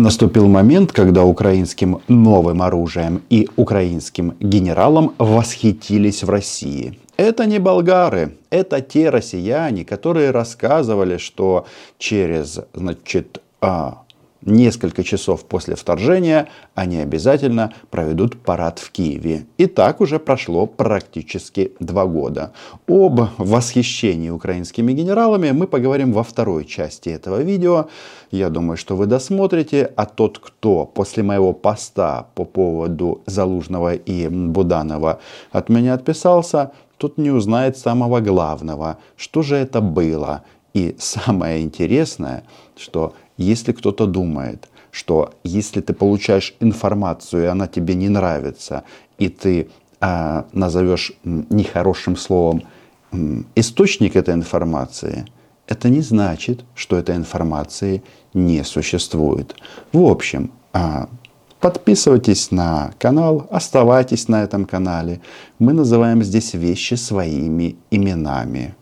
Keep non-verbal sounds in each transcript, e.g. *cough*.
Наступил момент, когда украинским новым оружием и украинским генералам восхитились в России. Это не болгары, это те россияне, которые рассказывали, что через значит, а, несколько часов после вторжения они обязательно проведут парад в Киеве. И так уже прошло практически два года. Об восхищении украинскими генералами мы поговорим во второй части этого видео. Я думаю, что вы досмотрите, а тот, кто после моего поста по поводу Залужного и Буданова от меня отписался, тот не узнает самого главного, что же это было. И самое интересное, что если кто-то думает, что если ты получаешь информацию, и она тебе не нравится, и ты э, назовешь нехорошим словом источник этой информации, это не значит, что этой информации не существует. В общем, э, подписывайтесь на канал, оставайтесь на этом канале. Мы называем здесь вещи своими именами.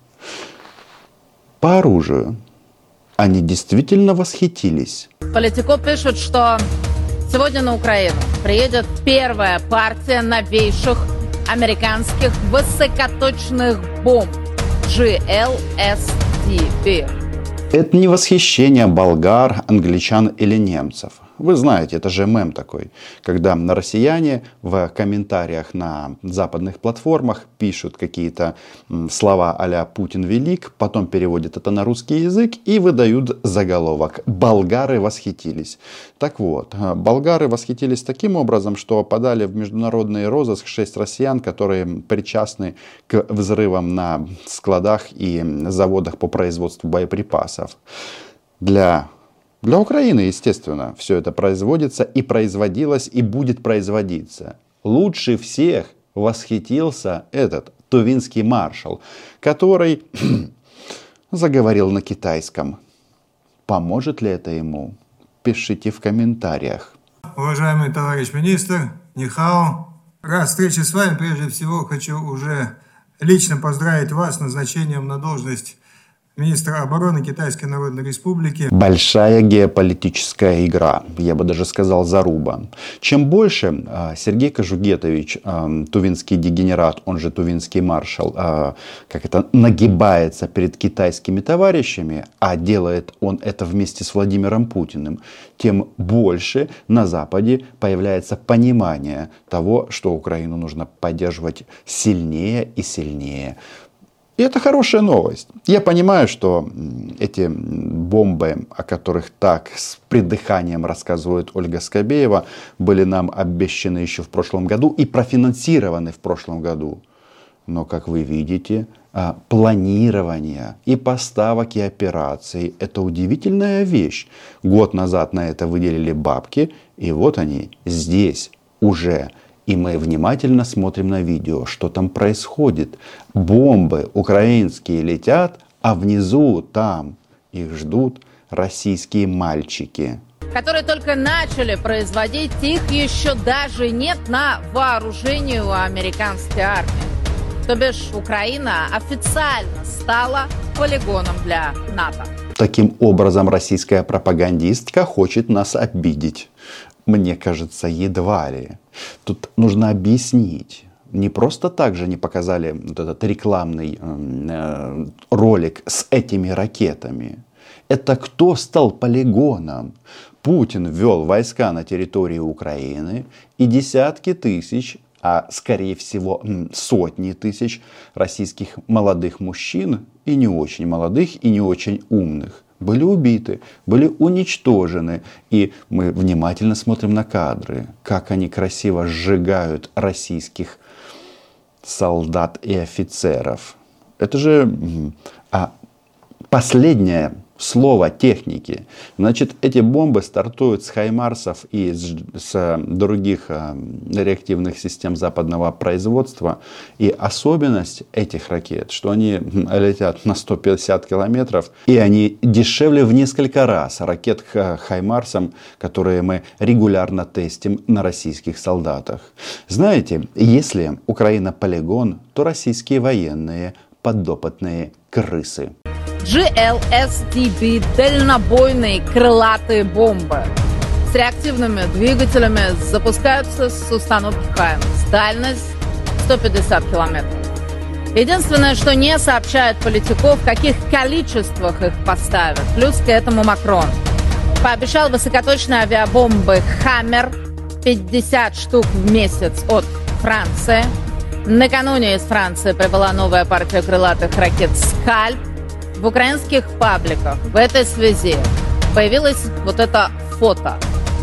По оружию они действительно восхитились. Политико пишут, что сегодня на Украину приедет первая партия новейших американских высокоточных бомб GLSDB. Это не восхищение болгар, англичан или немцев – вы знаете, это же мем такой, когда россияне в комментариях на западных платформах пишут какие-то слова а «Путин велик», потом переводят это на русский язык и выдают заголовок «Болгары восхитились». Так вот, э, болгары восхитились таким образом, что подали в международный розыск шесть россиян, которые причастны к взрывам на складах и заводах по производству боеприпасов. Для для Украины, естественно, все это производится и производилось и будет производиться. Лучше всех восхитился этот тувинский маршал, который *clears throat* заговорил на китайском. Поможет ли это ему? Пишите в комментариях. Уважаемый товарищ министр, Нихао, раз встречи с вами, прежде всего хочу уже лично поздравить вас с назначением на должность министра обороны Китайской Народной Республики. Большая геополитическая игра, я бы даже сказал заруба. Чем больше а, Сергей Кожугетович, а, тувинский дегенерат, он же тувинский маршал, а, как это, нагибается перед китайскими товарищами, а делает он это вместе с Владимиром Путиным, тем больше на Западе появляется понимание того, что Украину нужно поддерживать сильнее и сильнее. И это хорошая новость. Я понимаю, что эти бомбы, о которых так с придыханием рассказывает Ольга Скобеева, были нам обещаны еще в прошлом году и профинансированы в прошлом году. Но, как вы видите, а, планирование и поставок и операций – это удивительная вещь. Год назад на это выделили бабки, и вот они здесь уже – и мы внимательно смотрим на видео, что там происходит. Бомбы украинские летят, а внизу там их ждут российские мальчики. Которые только начали производить, их еще даже нет на вооружении у американской армии. То бишь Украина официально стала полигоном для НАТО. Таким образом, российская пропагандистка хочет нас обидеть. Мне кажется, едва ли. Тут нужно объяснить. Не просто так же не показали вот этот рекламный э, ролик с этими ракетами. Это кто стал полигоном? Путин ввел войска на территории Украины и десятки тысяч, а скорее всего сотни тысяч российских молодых мужчин и не очень молодых и не очень умных были убиты, были уничтожены. И мы внимательно смотрим на кадры, как они красиво сжигают российских солдат и офицеров. Это же а, последняя слово техники. Значит, эти бомбы стартуют с Хаймарсов и с, с других э, реактивных систем западного производства. И особенность этих ракет, что они летят на 150 километров, и они дешевле в несколько раз ракет Хаймарсом, которые мы регулярно тестим на российских солдатах. Знаете, если Украина полигон, то российские военные подопытные крысы. GLSDB – дальнобойные крылатые бомбы. с реактивными двигателями запускаются с установки «Хаймерс». Дальность 150 километров. Единственное, что не сообщает политиков, в каких количествах их поставят. Плюс к этому Макрон. Пообещал высокоточные авиабомбы «Хаммер» 50 штук в месяц от Франции. Накануне из Франции прибыла новая партия крылатых ракет «Скальп». В украинских пабликах в этой связи появилось вот это фото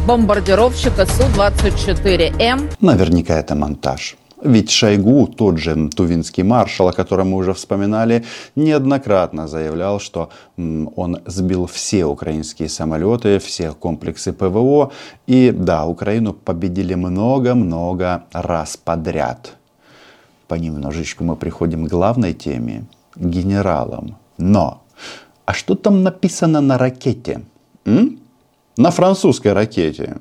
бомбардировщика Су-24М. Наверняка это монтаж. Ведь Шойгу, тот же тувинский маршал, о котором мы уже вспоминали, неоднократно заявлял, что он сбил все украинские самолеты, все комплексы ПВО. И да, Украину победили много-много раз подряд. Понемножечку мы приходим к главной теме, генералам. Но, а что там написано на ракете? М? На французской ракете.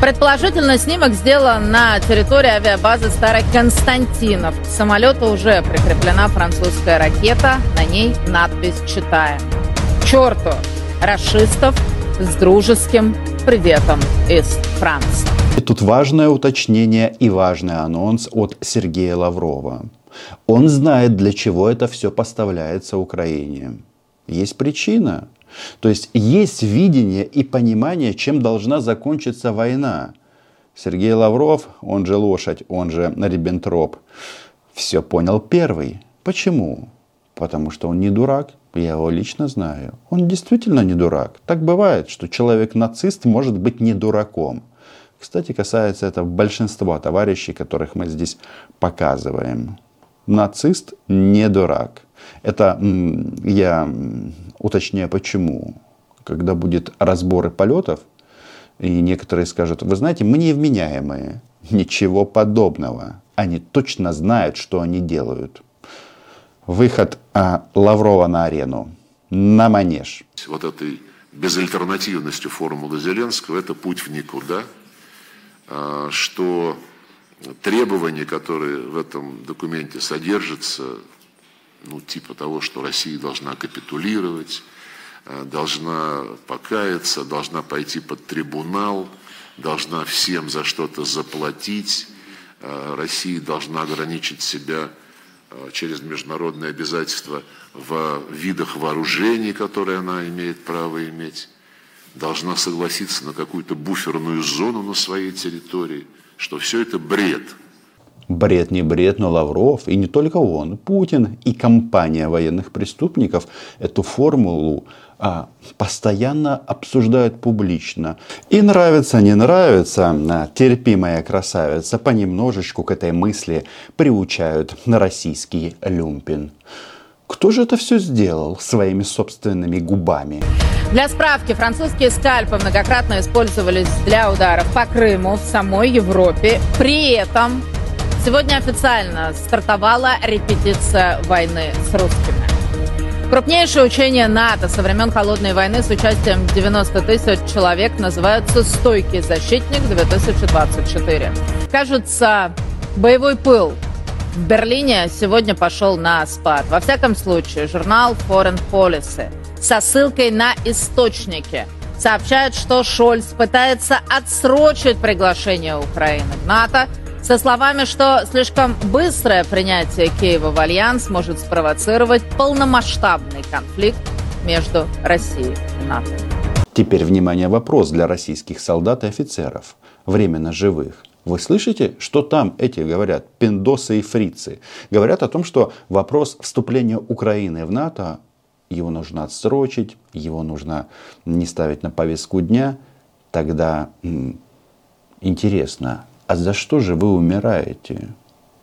Предположительно, снимок сделан на территории авиабазы Старой Константинов. К самолету уже прикреплена французская ракета. На ней надпись «Читаем». черту расистов с дружеским приветом из Франции. И тут важное уточнение и важный анонс от Сергея Лаврова. Он знает, для чего это все поставляется Украине. Есть причина. То есть есть видение и понимание, чем должна закончиться война. Сергей Лавров, он же лошадь, он же Риббентроп, все понял первый. Почему? Потому что он не дурак. Я его лично знаю. Он действительно не дурак. Так бывает, что человек-нацист может быть не дураком. Кстати, касается это большинства товарищей, которых мы здесь показываем. Нацист не дурак. Это я уточняю почему. Когда будет разборы полетов, и некоторые скажут, вы знаете, мы невменяемые. Ничего подобного. Они точно знают, что они делают. Выход а, Лаврова на арену, на манеж. Вот этой безальтернативностью формулы Зеленского, это путь в никуда, а, что требования, которые в этом документе содержатся, ну, типа того, что Россия должна капитулировать, э, должна покаяться, должна пойти под трибунал, должна всем за что-то заплатить, э, Россия должна ограничить себя э, через международные обязательства в видах вооружений, которые она имеет право иметь, должна согласиться на какую-то буферную зону на своей территории, что все это бред – Бред не бред, но Лавров, и не только он, Путин и компания военных преступников эту формулу а, постоянно обсуждают публично. И нравится, не нравится, а, терпимая красавица понемножечку к этой мысли приучают на российский люмпин. Кто же это все сделал своими собственными губами? Для справки, французские скальпы многократно использовались для ударов по Крыму в самой Европе. При этом Сегодня официально стартовала репетиция войны с русскими. Крупнейшее учение НАТО со времен Холодной войны с участием 90 тысяч человек называется «Стойкий защитник-2024». Кажется, боевой пыл в Берлине сегодня пошел на спад. Во всяком случае, журнал Foreign Policy со ссылкой на источники сообщает, что Шольц пытается отсрочить приглашение Украины в НАТО – со словами, что слишком быстрое принятие Киева в альянс может спровоцировать полномасштабный конфликт между Россией и НАТО. Теперь, внимание, вопрос для российских солдат и офицеров, временно живых. Вы слышите, что там эти говорят, пиндосы и фрицы? Говорят о том, что вопрос вступления Украины в НАТО, его нужно отсрочить, его нужно не ставить на повестку дня. Тогда интересно, а за что же вы умираете?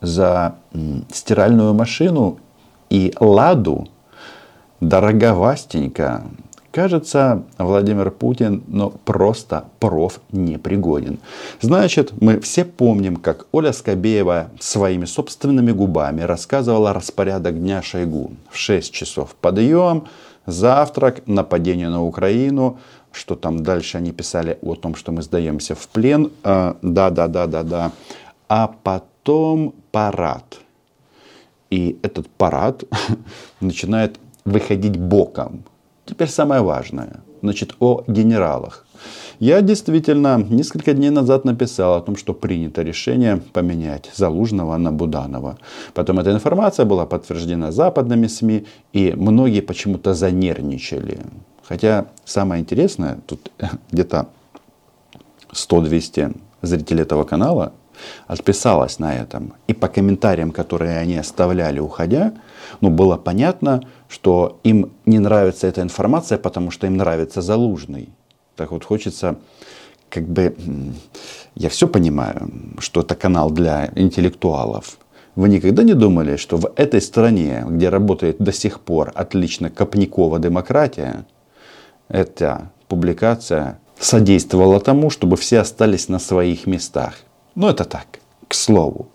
За стиральную машину и ладу? Дороговастенько. Кажется, Владимир Путин, но просто проф непригоден. Значит, мы все помним, как Оля Скобеева своими собственными губами рассказывала распорядок дня Шойгу. В 6 часов подъем, завтрак, нападение на Украину, что там дальше они писали о том, что мы сдаемся в плен. Да, да, да, да, да. А потом парад. И этот парад *laughs* начинает выходить боком. Теперь самое важное. Значит, о генералах. Я действительно несколько дней назад написал о том, что принято решение поменять Залужного на Буданова. Потом эта информация была подтверждена западными СМИ, и многие почему-то занервничали. Хотя самое интересное, тут *laughs* где-то 100-200 зрителей этого канала отписалось на этом. И по комментариям, которые они оставляли, уходя, ну, было понятно, что им не нравится эта информация, потому что им нравится Залужный. Так вот хочется, как бы, я все понимаю, что это канал для интеллектуалов. Вы никогда не думали, что в этой стране, где работает до сих пор отлично Копникова демократия, эта публикация содействовала тому, чтобы все остались на своих местах? Ну это так, к слову.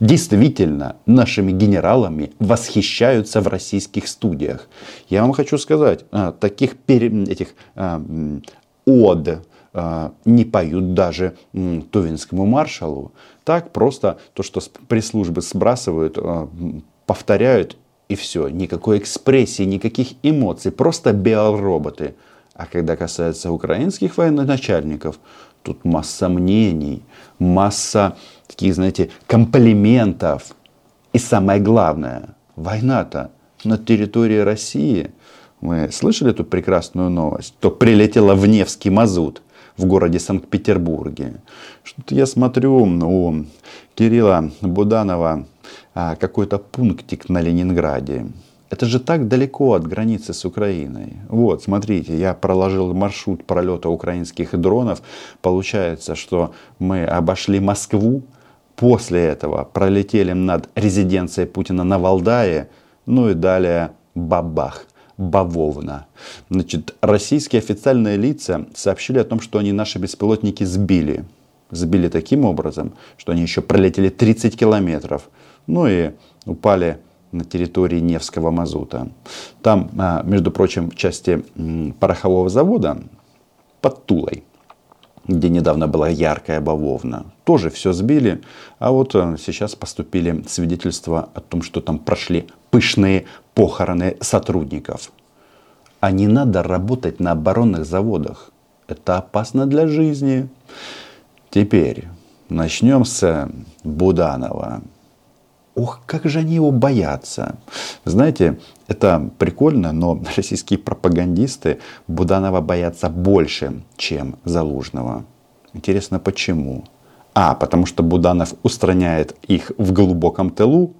Действительно, нашими генералами восхищаются в российских студиях. Я вам хочу сказать, а, таких этих а, од а, не поют даже Тувинскому маршалу. Так просто то, что пресс-службы сбрасывают, повторяют и все. Никакой экспрессии, никаких эмоций, просто биороботы. А когда касается украинских военачальников, тут масса мнений, масса таких, знаете, комплиментов. И самое главное, война-то на территории России. Вы слышали эту прекрасную новость? То прилетела в Невский мазут в городе Санкт-Петербурге. Что-то я смотрю у Кирилла Буданова а, какой-то пунктик на Ленинграде. Это же так далеко от границы с Украиной. Вот, смотрите, я проложил маршрут пролета украинских дронов. Получается, что мы обошли Москву, после этого пролетели над резиденцией Путина на Валдае, ну и далее бабах. Бавовна. Значит, российские официальные лица сообщили о том, что они наши беспилотники сбили. Сбили таким образом, что они еще пролетели 30 километров. Ну и упали на территории Невского мазута. Там, а, между прочим, в части порохового завода под Тулой, где недавно была яркая бавовна, тоже все сбили. А вот э, сейчас поступили свидетельства о том, что там прошли пышные похороны сотрудников. А не надо работать на оборонных заводах. Это опасно для жизни. Теперь начнем с Буданова. Ох, как же они его боятся. Знаете, это прикольно, но *laughs* российские пропагандисты Буданова боятся больше, чем Залужного. Интересно, почему? А, потому что Буданов устраняет их в глубоком тылу,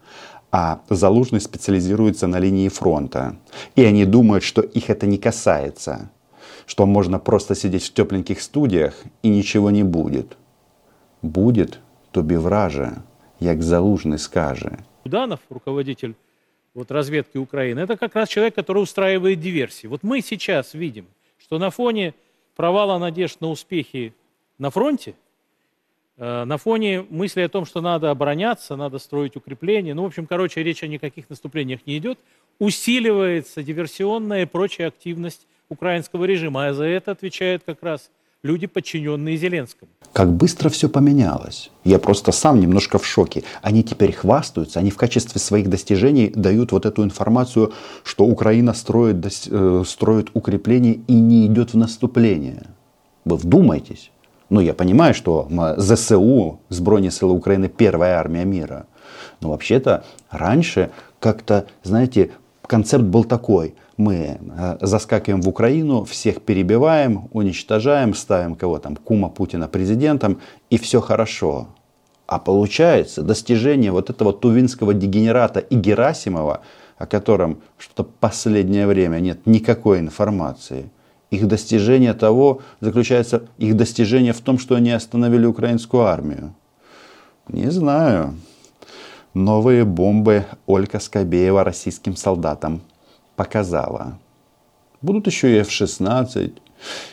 а Залужный специализируется на линии фронта. И они думают, что их это не касается. Что можно просто сидеть в тепленьких студиях и ничего не будет. Будет, тобі враже як залужный скаже. Буданов, руководитель вот, разведки Украины, это как раз человек, который устраивает диверсии. Вот мы сейчас видим, что на фоне провала надежд на успехи на фронте, э, на фоне мысли о том, что надо обороняться, надо строить укрепления, ну, в общем, короче, речь о никаких наступлениях не идет, усиливается диверсионная и прочая активность украинского режима, а за это отвечает как раз люди, подчиненные Зеленскому. Как быстро все поменялось. Я просто сам немножко в шоке. Они теперь хвастаются, они в качестве своих достижений дают вот эту информацию, что Украина строит, э, строит укрепления и не идет в наступление. Вы вдумайтесь. Ну, я понимаю, что ЗСУ, Сбройные силы Украины, первая армия мира. Но вообще-то раньше как-то, знаете, концепт был такой – мы э, заскакиваем в Украину, всех перебиваем, уничтожаем, ставим кого там, кума Путина президентом, и все хорошо. А получается, достижение вот этого тувинского дегенерата и Герасимова, о котором что-то последнее время нет никакой информации, их достижение того, заключается, их достижение в том, что они остановили украинскую армию. Не знаю. Новые бомбы Ольга Скобеева российским солдатам показала. Будут еще и F-16.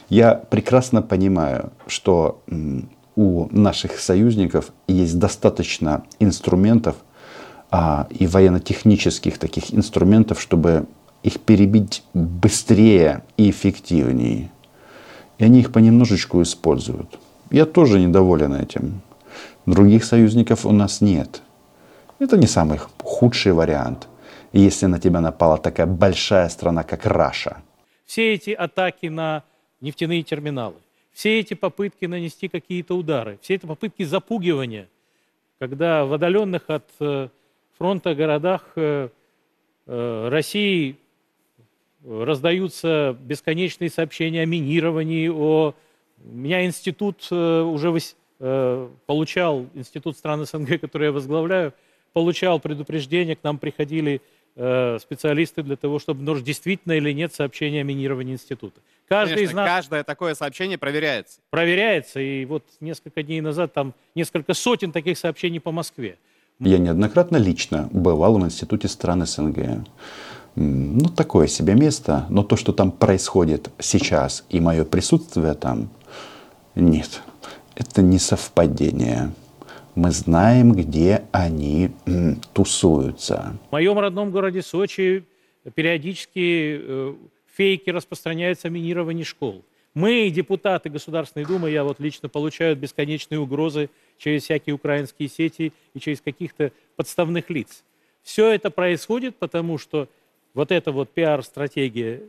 Я прекрасно понимаю, что у наших союзников есть достаточно инструментов а, и военно-технических таких инструментов, чтобы их перебить быстрее и эффективнее. И они их понемножечку используют. Я тоже недоволен этим. Других союзников у нас нет. Это не самый худший вариант если на тебя напала такая большая страна, как Раша. Все эти атаки на нефтяные терминалы, все эти попытки нанести какие-то удары, все эти попытки запугивания, когда в отдаленных от э, фронта городах э, э, России раздаются бесконечные сообщения о минировании, о... У меня институт уже получал, институт стран СНГ, который я возглавляю, получал предупреждения, к нам приходили Э, специалисты для того, чтобы нужно действительно или нет сообщения о минировании института. Каждый Конечно, из нас... каждое такое сообщение проверяется. Проверяется, и вот несколько дней назад там несколько сотен таких сообщений по Москве. Я неоднократно лично бывал в Институте стран СНГ. Ну, такое себе место, но то, что там происходит сейчас, и мое присутствие там, нет, это не совпадение мы знаем, где они тусуются. В моем родном городе Сочи периодически э, фейки распространяются о минировании школ. Мы, депутаты Государственной Думы, я вот лично получаю бесконечные угрозы через всякие украинские сети и через каких-то подставных лиц. Все это происходит, потому что вот эта вот пиар-стратегия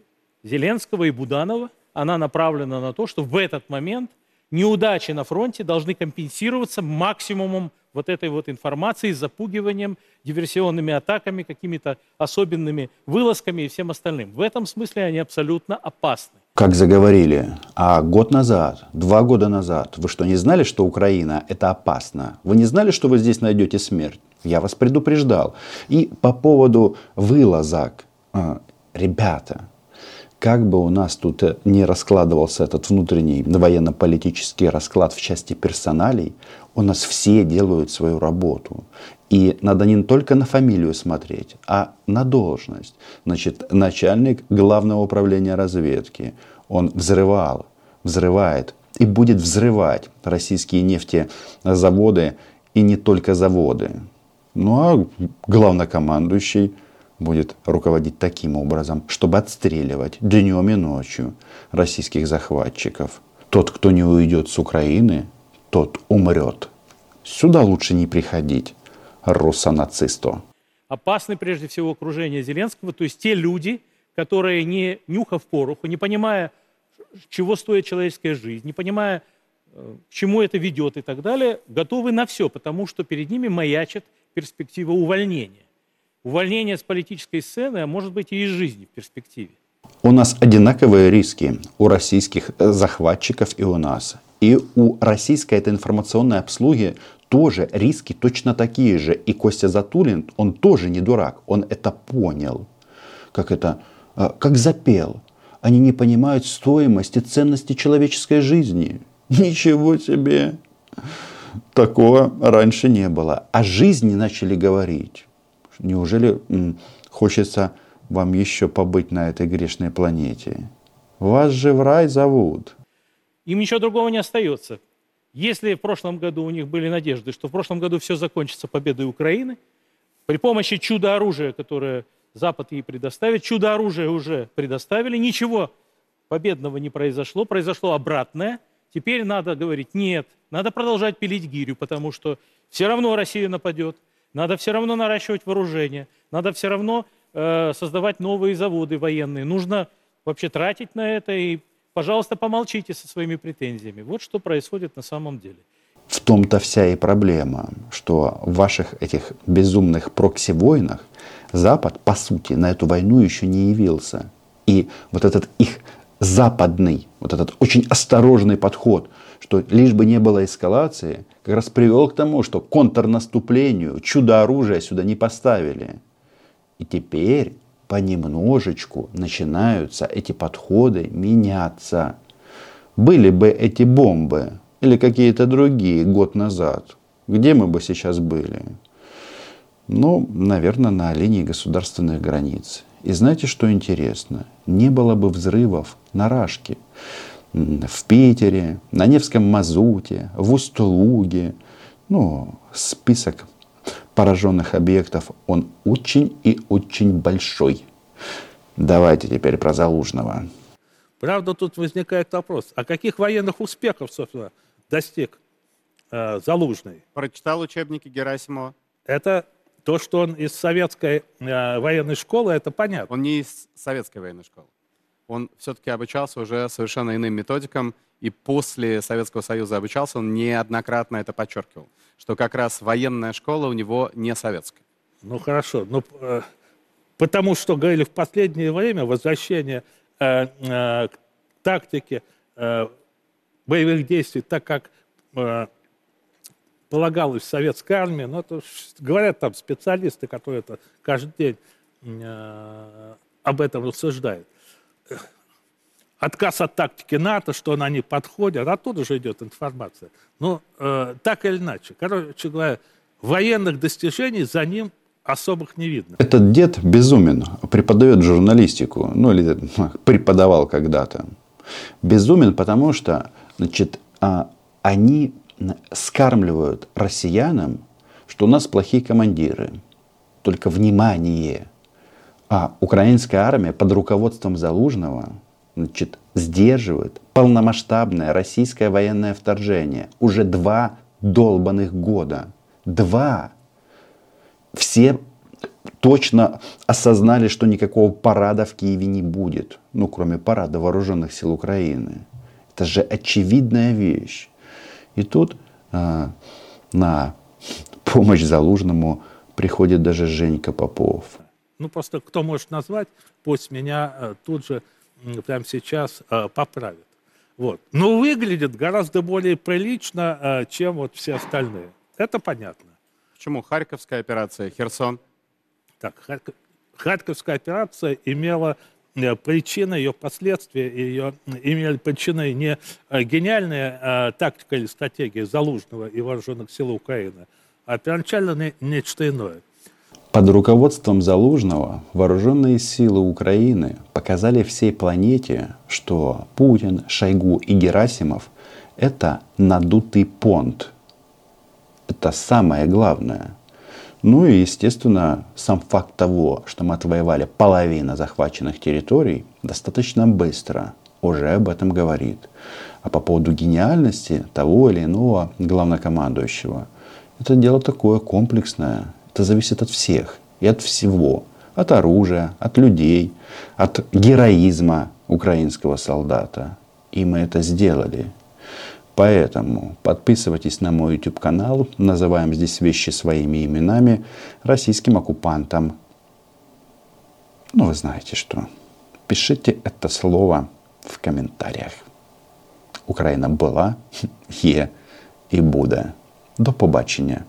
Зеленского и Буданова, она направлена на то, что в этот момент – неудачи на фронте должны компенсироваться максимумом вот этой вот информации, запугиванием, диверсионными атаками, какими-то особенными вылазками и всем остальным. В этом смысле они абсолютно опасны. Как заговорили, а год назад, два года назад, вы что, не знали, что Украина – это опасно? Вы не знали, что вы здесь найдете смерть? Я вас предупреждал. И по поводу вылазок, а, ребята, как бы у нас тут э, не раскладывался этот внутренний военно-политический расклад в части персоналей, у нас все делают свою работу. И надо не только на фамилию смотреть, а на должность. Значит, начальник главного управления разведки, он взрывал, взрывает и будет взрывать российские нефтезаводы и не только заводы. Ну а главнокомандующий будет руководить таким образом, чтобы отстреливать днем и ночью российских захватчиков. Тот, кто не уйдет с Украины, тот умрет. Сюда лучше не приходить, руссонацисто. Опасны прежде всего окружение Зеленского, то есть те люди, которые не нюхав пороху, не понимая, чего стоит человеческая жизнь, не понимая, э, к чему это ведет и так далее, готовы на все, потому что перед ними маячит перспектива увольнения увольнение с политической сцены, а может быть и из жизни в перспективе. У нас одинаковые риски у российских э, захватчиков и у нас. И у российской этой информационной обслуги тоже риски точно такие же. И Костя Затулин, он тоже не дурак, он это понял. Как это, э, как запел. Они не понимают стоимости, ценности человеческой жизни. *laughs* Ничего себе! Такого раньше не было. О жизни начали говорить. Неужели хочется вам еще побыть на этой грешной планете? Вас же в рай зовут. Им ничего другого не остается. Если в прошлом году у них были надежды, что в прошлом году все закончится победой Украины, при помощи чудо-оружия, которое Запад ей предоставит, чудо-оружие уже предоставили, ничего победного не произошло, произошло обратное. Теперь надо говорить, нет, надо продолжать пилить гирю, потому что все равно Россия нападет – надо все равно наращивать вооружение, надо все равно э, создавать новые заводы военные. Нужно вообще тратить на это и, пожалуйста, помолчите со своими претензиями. Вот что происходит на самом деле. В том-то вся и проблема, что в ваших этих безумных прокси-войнах Запад, по сути, на эту войну еще не явился. И вот этот их западный, вот этот очень осторожный подход, что лишь бы не было эскалации, как раз привел к тому, что контрнаступлению чудо-оружия сюда не поставили. И теперь понемножечку начинаются эти подходы меняться. Были бы эти бомбы или какие-то другие год назад, где мы бы сейчас были? Ну, наверное, на линии государственных границ. И знаете, что интересно? Не было бы взрывов на Рашке, в Питере, на Невском Мазуте, в Устулуге. Ну, список пораженных объектов, он очень и очень большой. Давайте теперь про Залужного. Правда, тут возникает вопрос, а каких военных успехов, собственно, достиг э, Залужный? Прочитал учебники Герасимова. Это то, что он из советской э, военной школы, это понятно. Он не из советской военной школы. Он все-таки обучался уже совершенно иным методикам, и после Советского Союза обучался, он неоднократно это подчеркивал, что как раз военная школа у него не советская. Ну хорошо, ну, э, потому что говорили в последнее время возвращение э, э, к тактике э, боевых действий, так как э, полагалось в советской армии, но это говорят там специалисты, которые это каждый день э, об этом рассуждают. Отказ от тактики НАТО, что она не подходит, оттуда же идет информация. Но э, так или иначе, короче говоря, военных достижений за ним особых не видно. Этот дед безумен, преподает журналистику, ну или *laughs* преподавал когда-то. Безумен, потому что значит, а, они скармливают россиянам, что у нас плохие командиры. Только внимание. А украинская армия под руководством Залужного значит, сдерживает полномасштабное российское военное вторжение. Уже два долбанных года. Два. Все точно осознали, что никакого парада в Киеве не будет. Ну, кроме парада вооруженных сил Украины. Это же очевидная вещь. И тут а, на помощь Залужному приходит даже Женька Попов. Ну, просто кто может назвать, пусть меня а, тут же прямо сейчас а, поправит. Вот. Но выглядит гораздо более прилично, а, чем вот все остальные. Это понятно. Почему? Харьковская операция, Херсон. Так, Харьков, Харьковская операция имела Э, причины, ее последствия, ее имели причиной не э, гениальная а, тактика или стратегия Залужного и вооруженных сил Украины, а первоначально нечто иное. Под руководством Залужного вооруженные силы Украины показали всей планете, что Путин, Шойгу и Герасимов – это надутый понт. Это самое главное – ну и, естественно, сам факт того, что мы отвоевали половину захваченных территорий достаточно быстро, уже об этом говорит. А по поводу гениальности того или иного главнокомандующего, это дело такое комплексное. Это зависит от всех и от всего. От оружия, от людей, от героизма украинского солдата. И мы это сделали. Поэтому подписывайтесь на мой YouTube канал, называем здесь вещи своими именами, российским оккупантам. Ну, вы знаете что. Пишите это слово в комментариях. Украина была, *laughs* є і буде. До побачення.